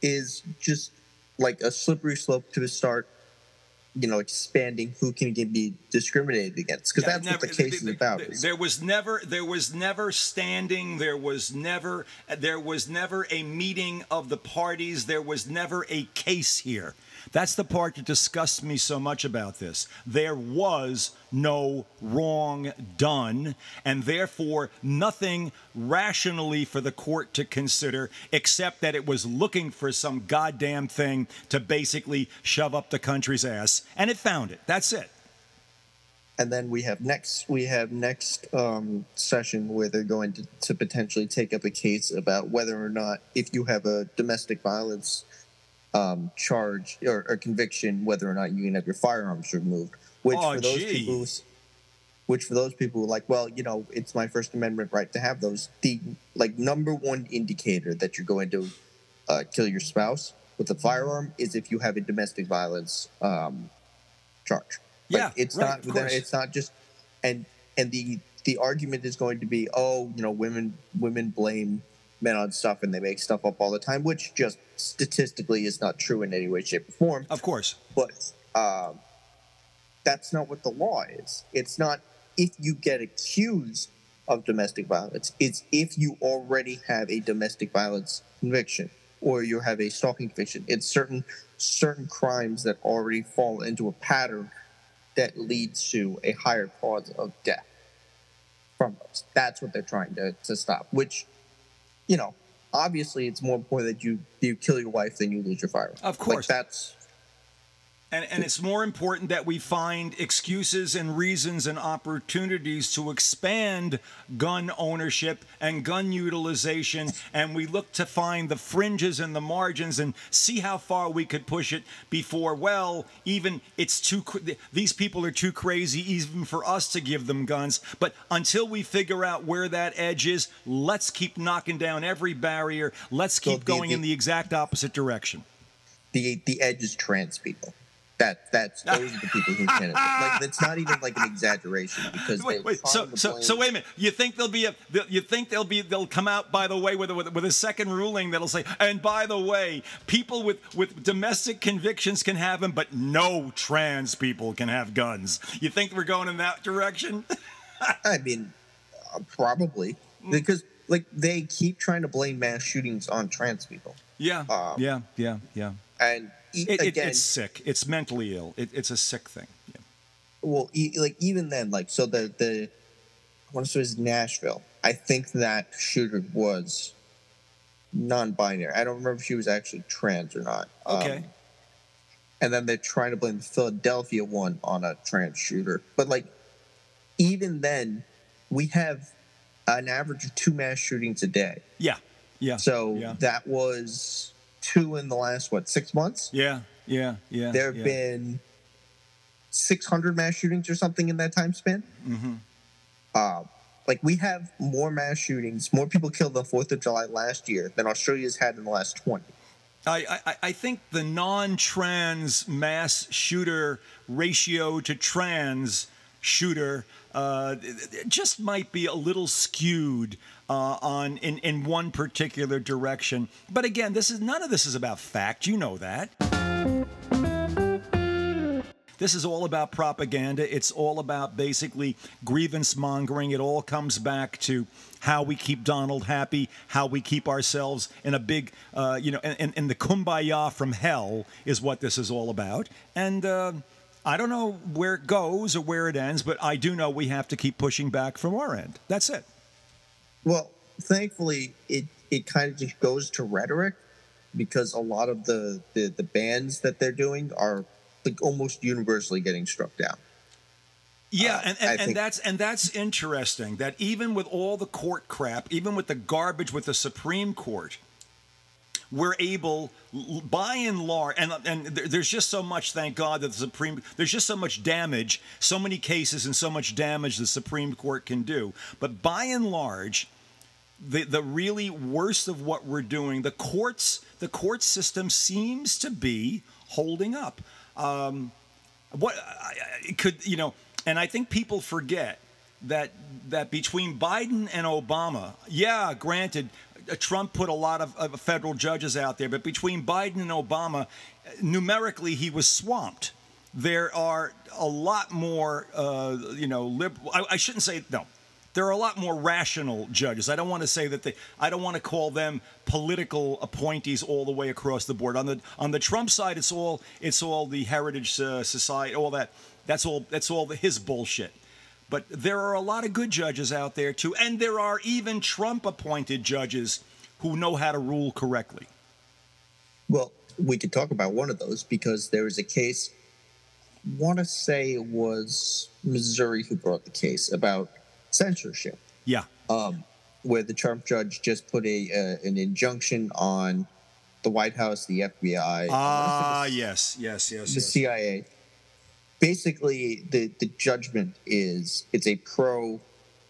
is just like a slippery slope to start. You know, expanding who can be discriminated against because Yeah, that's never- what the case is about. th- There was never, there was never standing. There was never, there was never a meeting of the parties. There was never a case here. That's the part that disgusts me so much about this. There was no wrong done, and therefore nothing rationally for the court to consider except that it was looking for some goddamn thing to basically shove up the country's ass, and it found it. That's it. and then we have next we have next um, session where they're going to, to potentially take up a case about whether or not if you have a domestic violence um, charge or, or conviction whether or not you can have your firearms removed which Oh, for those gee. people which for those people who are like well you know it's my first amendment right to have those the like number one indicator that you're going to uh, kill your spouse with a firearm is if you have a domestic violence um, charge like, Yeah, it's right, not. It's not just, and and the the argument is going to be, oh, you know, women women blame men on stuff and they make stuff up all the time, which just statistically is not true in any way, shape, or form. Of course. But um, that's not what the law is. It's not if you get accused of domestic violence. It's if you already have a domestic violence conviction or you have a stalking conviction. It's certain certain crimes that already fall into a pattern that leads to a higher cause of death from those. That's what they're trying to, to stop. Which, you know, obviously it's more important that you you kill your wife than you lose your firearm. Of course. like that's And, and it's more important that we find excuses and reasons and opportunities to expand gun ownership and gun utilization. And we look to find the fringes and the margins and see how far we could push it before, well, even it's too, these people are too crazy even for us to give them guns. But until we figure out where that edge is, let's keep knocking down every barrier. Let's keep so the, going the, in the exact opposite direction. The, the edge is trans people. That that's those are the people who can. Like it's not even like an exaggeration because wait, wait, so so so wait a minute. You think there'll be a you think they'll be they'll come out by the way with a, with a second ruling that'll say and by the way people with with domestic convictions can have them but no trans people can have guns. You think we're going in that direction? I mean, uh, probably mm. because like they keep trying to blame mass shootings on trans people. Yeah, um, yeah, yeah, yeah. And it, again, it's sick. It's mentally ill. It, it's a sick thing. Yeah. Well, like even then, like so the the I want to say it was Nashville. I think that shooter was non-binary. I don't remember if she was actually trans or not. Okay. Um, and then they're trying to blame the Philadelphia one on a trans shooter, but like even then, we have an average of two mass shootings a day. Yeah. Yeah. So yeah. that was two in the last what six months. Yeah, yeah, yeah. There have yeah. been six hundred mass shootings or something in that time span. Mm-hmm. Uh, like we have more mass shootings, more people killed on Fourth of July last year than Australia's had in the last twenty. I, I, I think the non-trans mass shooter ratio to trans shooter uh, just might be a little skewed uh, on in, in one particular direction. But again, this is none of this is about fact. You know that. This is all about propaganda. It's all about basically grievance mongering. It all comes back to how we keep Donald happy, how we keep ourselves in a big, uh, you know, and, and the kumbaya from hell is what this is all about. And uh, I don't know where it goes or where it ends, but I do know we have to keep pushing back from our end. That's it. Well, thankfully, it it kind of just goes to rhetoric because a lot of the the, the bans that they're doing are like almost universally getting struck down. Yeah, uh, and, and, and that's and that's interesting that even with all the court crap, even with the garbage with the Supreme Court, we're able, by and large, and and there's just so much. Thank God that the Supreme. There's just so much damage, so many cases, and so much damage the Supreme Court can do. But by and large, the the really worst of what we're doing, the courts, the court system seems to be holding up. Um, what it could you know, and I think people forget that that between Biden and Obama, yeah, granted, Trump put a lot of, of, federal judges out there, but between Biden and Obama, numerically, he was swamped. There are a lot more, uh, you know, liberal. I, I, shouldn't say no. There are a lot more rational judges. I don't want to say that they. I don't want to call them political appointees all the way across the board. On the on the Trump side, it's all it's all the Heritage uh, Society, all that. That's all. That's all the, his bullshit. But there are a lot of good judges out there too, and there are even Trump appointed judges who know how to rule correctly. Well, we could talk about one of those because there was a case, want to say it was Missouri who brought the case about censorship. Yeah. Um, where the Trump judge just put a uh, an injunction on the White House, the FBI. Ah, yes, yes, yes. The yes. CIA basically the the judgment is it's a pro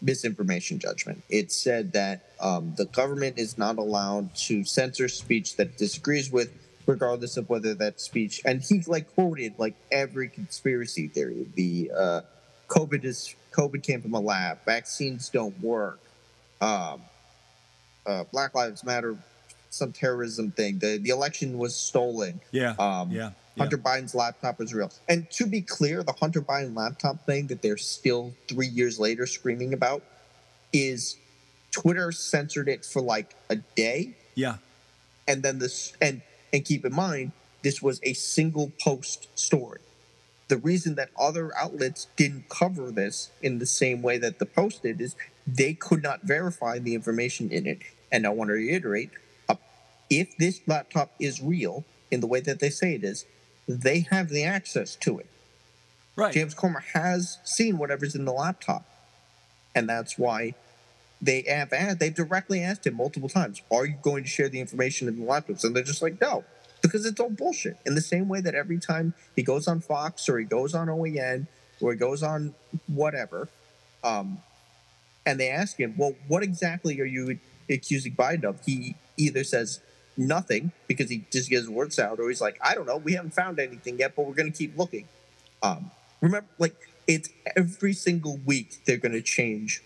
misinformation judgment. It said that um, the government is not allowed to censor speech that disagrees with, regardless of whether that speech. And he like quoted like every conspiracy theory. The uh, COVID is COVID came from a lab. Vaccines don't work. Um, uh, Black Lives Matter, some terrorism thing. The the election was stolen. Yeah. Um, yeah. Hunter Biden's laptop is real. And to be clear, the Hunter Biden laptop thing that they're still three years later screaming about is Twitter censored it for like a day. Yeah. And then this and and keep in mind, this was a single post story. The reason that other outlets didn't cover this in the same way that the post did is they could not verify the information in it. And I want to reiterate, if this laptop is real in the way that they say it is, they have the access to it. Right. James Comer has seen whatever's in the laptop, and that's why they have asked, they've directly asked him multiple times, "Are you going to share the information in the laptops?" And they're just like, "No," because it's all bullshit. In the same way that every time he goes on Fox or he goes on OAN or he goes on whatever, um, and they ask him, "Well, what exactly are you accusing Biden of?" He either says nothing because he just gets words out, or he's like, "I don't know, we haven't found anything yet, but we're going to keep looking." Um, remember, like it's every single week they're going to change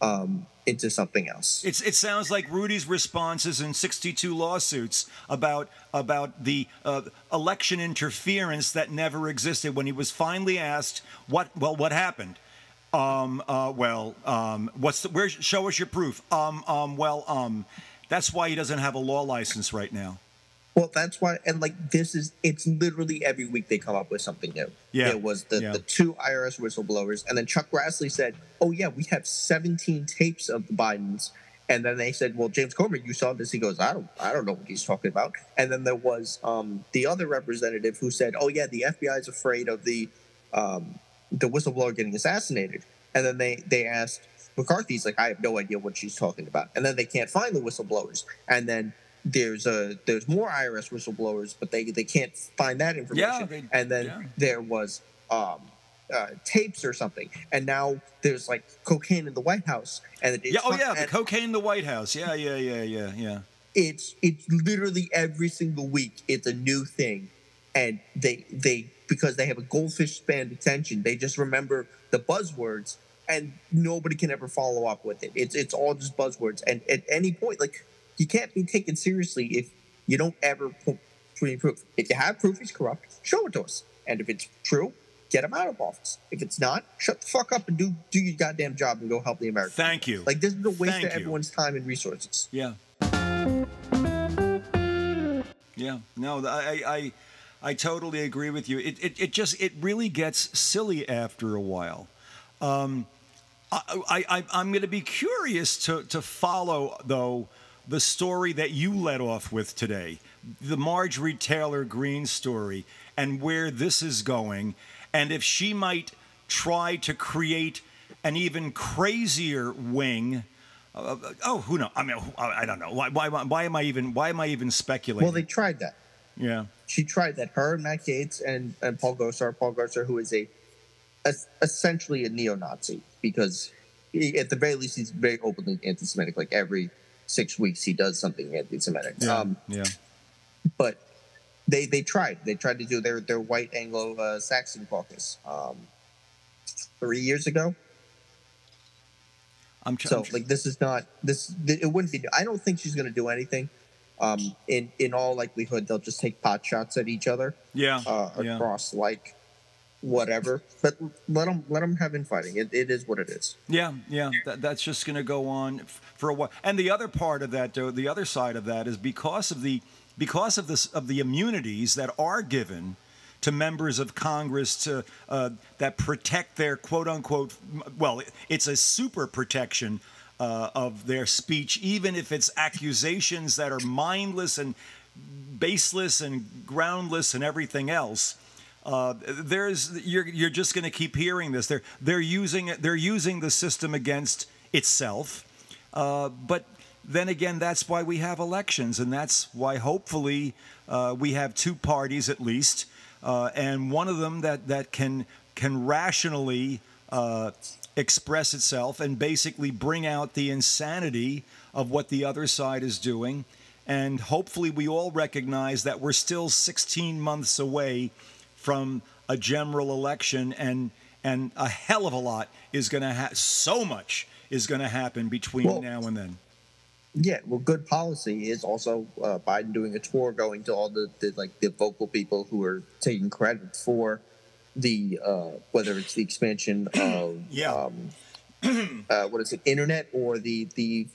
um, into something else. It's, it sounds like Rudy's responses in 62 lawsuits about about the uh, election interference that never existed when he was finally asked what well what happened. Um, uh, well, um, what's the, where? Show us your proof. Um, um, well, um, that's why he doesn't have a law license right now. Well, that's why, and like this is, it's literally every week they come up with something new. Yeah. It was the, Yeah. the two IRS whistleblowers, and then Chuck Grassley said, "Oh yeah, we have 17 tapes of the Bidens." And then they said, "Well, James Comer, you saw this." He goes, "I don't, I don't know what he's talking about." And then there was um, the other representative who said, "Oh yeah, the FBI is afraid of the um, the whistleblower getting assassinated." And then they they asked McCarthy's like, "I have no idea what she's talking about." And then they can't find the whistleblowers. And then there's a there's more IRS whistleblowers, but they they can't find that information. they- and then yeah. there was um, uh, tapes or something, and now there's like cocaine in the White House, and it's yeah. Oh yeah. The cocaine in the White House. Yeah. Yeah. Yeah. Yeah. Yeah. it's it's literally every single week it's a new thing, and they they because they have a goldfish span attention, they just remember the buzzwords, and nobody can ever follow up with it. It's it's all just buzzwords, and at any point, like you can't be taken seriously if you don't ever put proof. If you have proof he's corrupt, show it to us, and if it's true. Get him out of office. If it's not, shut the fuck up and do do your goddamn job and go help the Americans. Thank you. Like this is a waste Thank of you. everyone's time and resources. Yeah. Yeah. No, I, I, I totally agree with you. It, it, it just, it really gets silly after a while. Um, I, I, I'm going to be curious to, to follow, though, the story that you led off with today, the Marjorie Taylor Greene story, and where this is going, and if she might try to create an even crazier wing. Uh, oh, who knows? I mean, I don't know. Why, why, why am I even? Why am I even speculating? Well, they tried that. yeah, she tried that. Her and Matt Gaetz and, and Paul Gosar. Paul Gosar, who is a essentially a neo-Nazi, because he, at the very least he's very openly anti-Semitic. Like every six weeks he does something anti-Semitic. yeah, Um, yeah. but they they tried. They tried to do their their white Anglo uh, Saxon caucus um, three years ago. I'm tr- So I'm tr- like this is not this. It wouldn't be. I don't think she's going to do anything. Um, in in all likelihood, they'll just take pot shots at each other. yeah, uh, yeah. across like whatever. But let them let them have infighting. It, it is what it is. Yeah, yeah, that, that's just going to go on for a while. And the other part of that, though, the other side of that is because of the because of this of the immunities that are given to members of Congress to uh, that protect their quote unquote. Well, it's a super protection. Uh, of their speech, even if it's accusations that are mindless and baseless and groundless and everything else. Uh, there's you're you're just going to keep hearing this. They're they're using. They're using the system against itself. Uh, but then again, that's why we have elections, and that's why hopefully uh, we have two parties at least, uh, and one of them that that can can rationally uh, express itself and basically bring out the insanity of what the other side is doing. And hopefully, we all recognize that we're still 16 months away from a general election, and and a hell of a lot is going to ha- so much is going to happen between Well- now and then. Yeah. Well, good policy is also uh, Biden doing a tour, going to all the, the like the vocal people who are taking credit for the uh, whether it's the expansion of Yeah. um, uh, what is it, internet or the the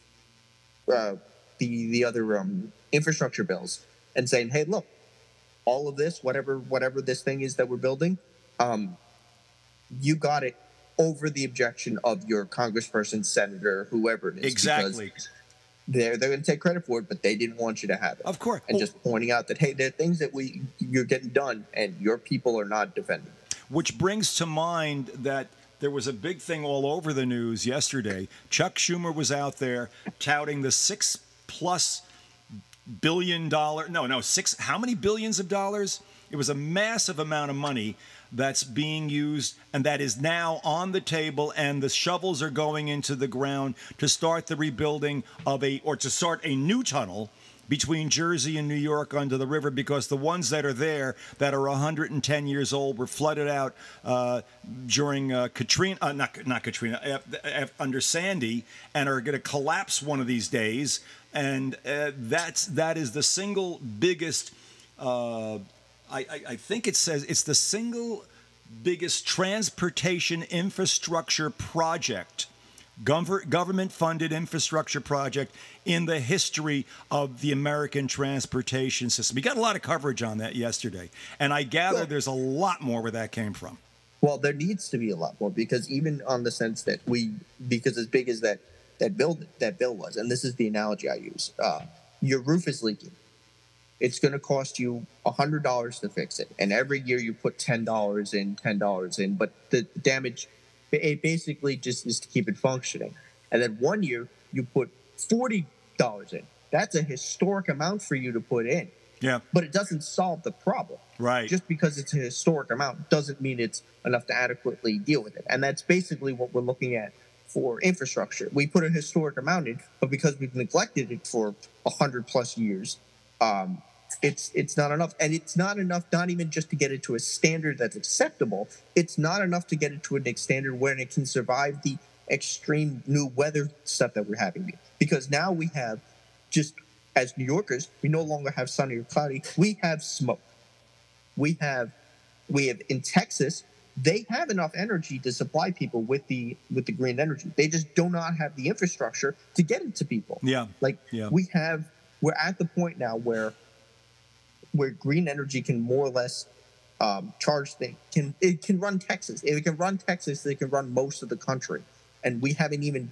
uh, the the other um, infrastructure bills, and saying, hey, look, all of this, whatever whatever this thing is that we're building, um, you got it over the objection of your congressperson, senator, whoever it is. Exactly. they're they're going to take credit for it, but they didn't want you to have it. Of course. and just pointing out that hey, there are things that we you're getting done, and your people are not defending. it. Which brings to mind that there was a big thing all over the news yesterday. Chuck Schumer was out there touting the six plus billion dollar no no six how many billions of dollars? It was a massive amount of money that's being used and that is now on the table and the shovels are going into the ground to start the rebuilding of a or to start a new tunnel between Jersey and New York under the river because the ones that are there that are 110 years old were flooded out uh, during uh, Katrina, uh, not not Katrina, uh, uh, under Sandy, and are going to collapse one of these days. And uh, that's that is the single biggest. I, I think it says it's the single biggest transportation infrastructure project government funded infrastructure project in the history of the American transportation system. We got a lot of coverage on that yesterday, and I gather well, there's a lot more where that came from. Well, there needs to be a lot more because even on the sense that we, because as big as that that bill that bill was, and this is the analogy I use, uh, your roof is leaking. It's going to cost you hundred dollars to fix it, and every year you put ten dollars in, ten dollars in, but the damage it basically just is to keep it functioning. And then one year you put forty dollars in. That's a historic amount for you to put in. Yeah. But it doesn't solve the problem. Right. Just because it's a historic amount doesn't mean it's enough to adequately deal with it. And that's basically what we're looking at for infrastructure. We put a historic amount in, but because we've neglected it for a hundred plus years, um, it's it's not enough. And it's not enough not even just to get it to a standard that's acceptable. It's not enough to get it to a standard where it can survive the extreme new weather stuff that we're having because now we have just as new yorkers we no longer have sunny or cloudy. We have smoke. We have we have in texas they have enough energy to supply people with the with the green energy. They just do not have the infrastructure to get it to people. Yeah. Like yeah. we have we're at the point now where where green energy can more or less um, charge things can it can run Texas. If it can run Texas, they can run most of the country. And we haven't even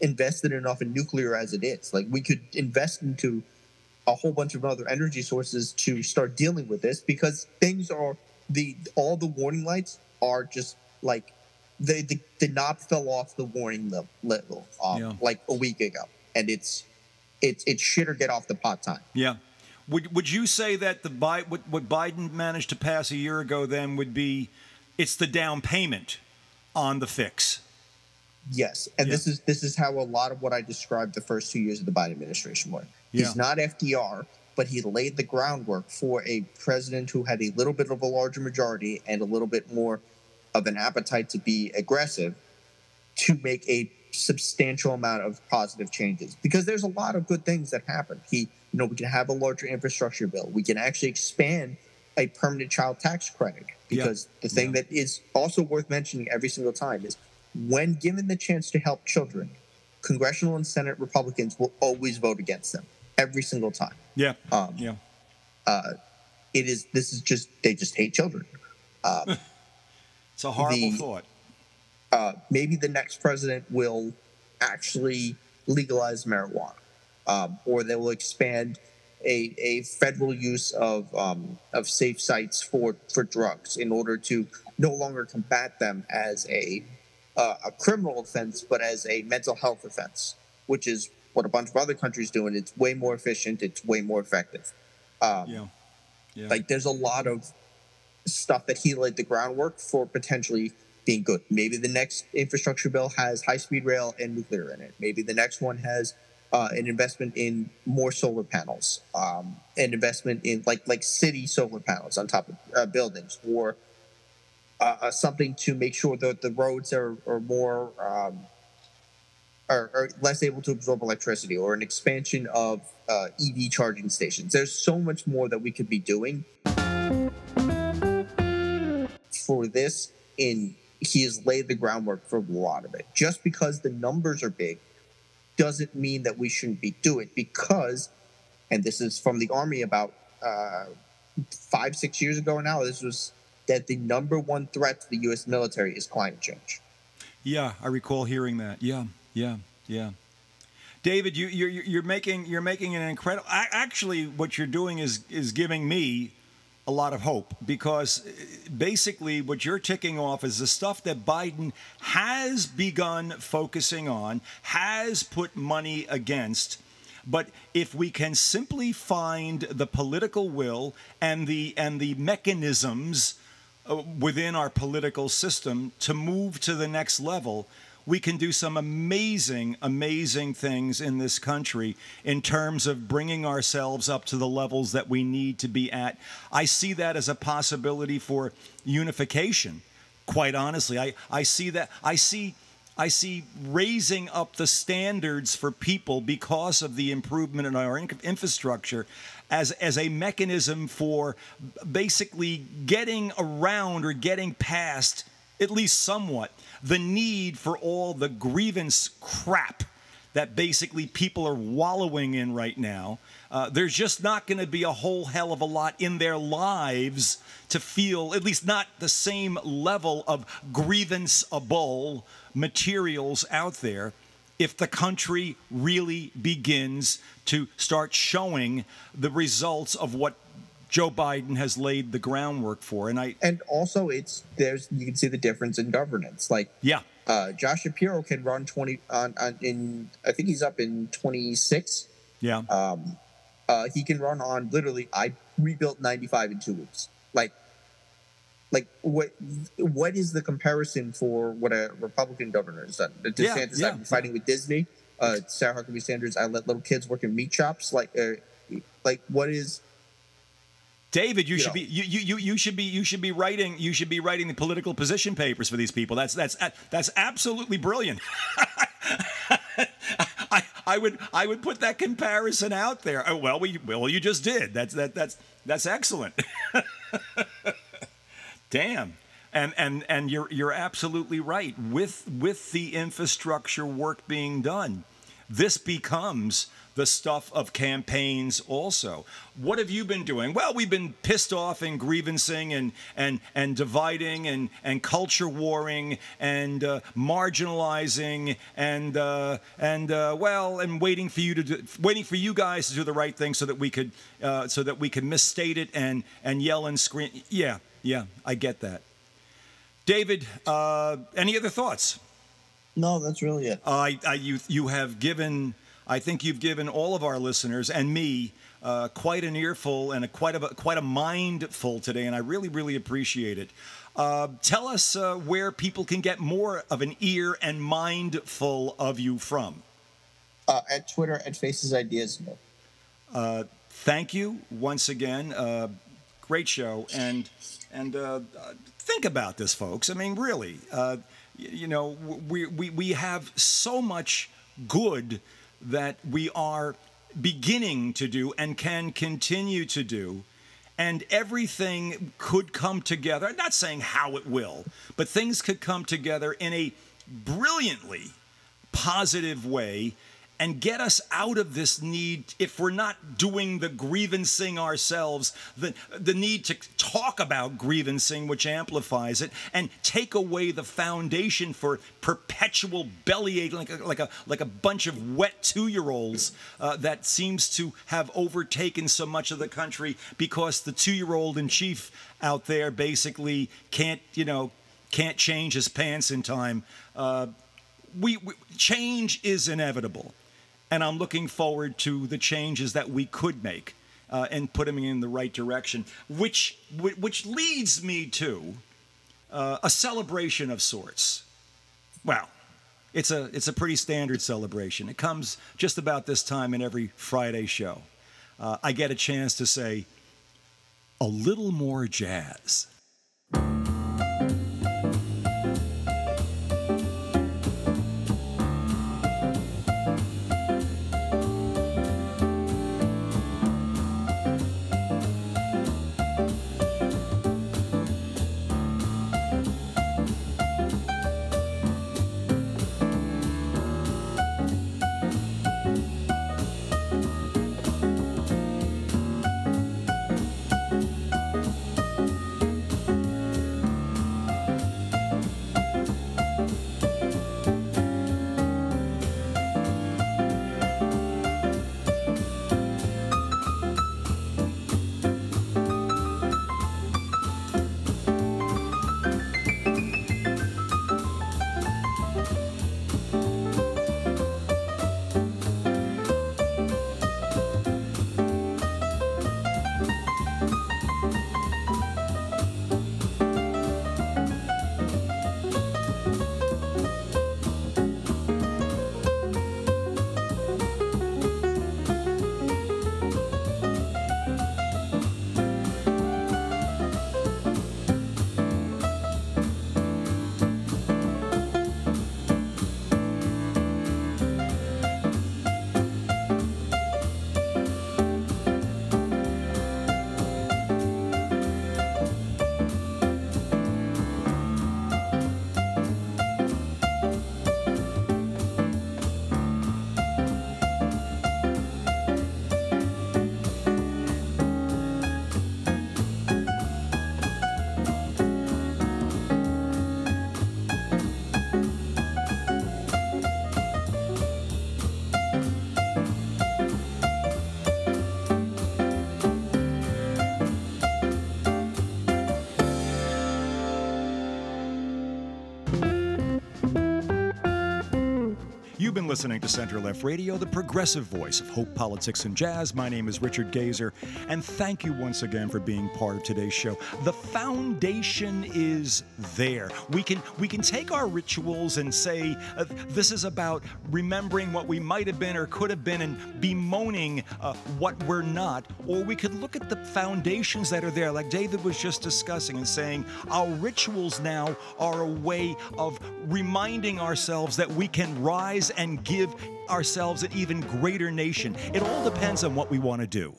invested enough in nuclear as it is. Like we could invest into a whole bunch of other energy sources to start dealing with this because things are the all the warning lights are just like the the, the knob fell off the warning level um, yeah. like a week ago, and it's it's it's shit or get off the pot time. Yeah. Would would you say that the what, what Biden managed to pass a year ago then would be it's the down payment on the fix? Yes, and yeah. this is this is how a lot of what I described the first two years of the Biden administration were. Yeah. He's not FDR, but he laid the groundwork for a president who had a little bit of a larger majority and a little bit more of an appetite to be aggressive to make a substantial amount of positive changes because there's a lot of good things that happen. He you know, we can have a larger infrastructure bill. We can actually expand a permanent child tax credit because the thing that is also worth mentioning every single time is when given the chance to help children, congressional and Senate Republicans will always vote against them every single time. Yeah. Um, yeah. Uh, it is. This is just they just hate children. Um, it's a horrible the, thought. Uh, maybe the next president will actually legalize marijuana um, or they will expand a, a federal use of um, of safe sites for for drugs in order to no longer combat them as a uh, a criminal offense, but as a mental health offense, which is what a bunch of other countries do, and it's way more efficient. It's way more effective. Um, yeah. yeah. Like there's a lot of stuff that he laid the groundwork for potentially being good. Maybe the next infrastructure bill has high speed rail and nuclear in it. Maybe the next one has uh, an investment in more solar panels, um, an investment in like like city solar panels on top of uh, buildings, or uh, uh something to make sure that the roads are, are more um, are, are, less able to absorb electricity, or an expansion of uh, EV charging stations. There's so much more that we could be doing for this. In he has laid the groundwork for a lot of it. Just because the numbers are big doesn't mean that we shouldn't be doing it because, and this is from the Army about uh, five, six years ago now, this was that the number one threat to the U.S. military is climate change. Yeah, I recall hearing that. Yeah, yeah, yeah. David, you, you're you're making you're making an incredible. Actually, what you're doing is is giving me a lot of hope because uh, basically what you're ticking off is the stuff that Biden has begun focusing on, has put money against. But if we can simply find the political will and the and the mechanisms uh, within our political system to move to the next level, we can do some amazing, amazing things in this country in terms of bringing ourselves up to the levels that we need to be at. I see that as a possibility for unification. Quite honestly, I, I see that. I see. I see raising up the standards for people because of the improvement in our infrastructure as, as a mechanism for basically getting around or getting past, at least somewhat, the need for all the grievance crap that basically people are wallowing in right now. Uh, there's just not going to be a whole hell of a lot in their lives to feel, at least not the same level of grievanceable materials out there if the country really begins to start showing the results of what Joe Biden has laid the groundwork for. And I and also it's there's you can see the difference in governance. Like yeah, uh, Josh Shapiro can run twenty on, on in I think he's up in twenty six. Yeah. Um, uh, he can run on literally. I rebuilt ninety five in two weeks. Like, like what? What is the comparison for what a Republican governor has done? DeSantis, yeah, yeah, I've fighting with Disney. Uh, Sarah Huckabee Sanders, I let little kids work in meat shops. Like, uh, like what is David, you, you should know. be you, you you should be you should be writing you should be writing the political position papers for these people. That's that's that's absolutely brilliant. I, I would I would put that comparison out there. Oh, well, we well you just did. That's that that's that's excellent. Damn. And and and you're you're absolutely right. With with the infrastructure work being done, this becomes the stuff of campaigns also. What have you been doing? Well, we've been pissed off and grievancing and and and dividing and and culture warring and uh, marginalizing and uh, and uh, well and waiting for you to do, waiting for you guys to do the right thing so that we could uh, so that we could misstate it and and yell and scream. Yeah, yeah, I get that. David, uh, any other thoughts? No, that's really it. I, I you you have given I think you've given all of our listeners and me uh, quite an earful and a, quite a quite a mindful today, and I really really appreciate it. Uh, tell us uh, where people can get more of an ear and mindful of you from. Uh, at Twitter at Faces Ideas. Uh, thank you once again. Uh, great show, and and think about this, folks. I mean, really, you know, we, we we have so much good that we are beginning to do and can continue to do. And everything could come together. I'm not saying how it will, but things could come together in a brilliantly positive way and get us out of this need if we're not doing the grievancing ourselves the the need to talk about grievancing which amplifies it and take away the foundation for perpetual bellyaching like a, like a like a bunch of wet 2-year-olds uh, that seems to have overtaken so much of the country because the 2-year-old in chief out there basically can't you know can't change his pants in time. Uh, we, we, change is inevitable and I'm looking forward to the changes that we could make uh, and put them in the right direction, which which leads me to uh, a celebration of sorts. Well, it's a it's a pretty standard celebration. It comes just about this time in every Friday show. Uh, I get a chance to say a little more jazz. Listening to Center Left Radio, the progressive voice of hope, politics, and jazz. My name is Richard Gazer, and thank you once again for being part of today's show. The foundation is there. We can we can take our rituals and say uh, this is about remembering what we might have been or could have been, and bemoaning uh, what we're not, or we could look at the foundations that are there, like David was just discussing, and saying our rituals now are a way of reminding ourselves that we can rise and give ourselves an even greater nation. It all depends on what we want to do.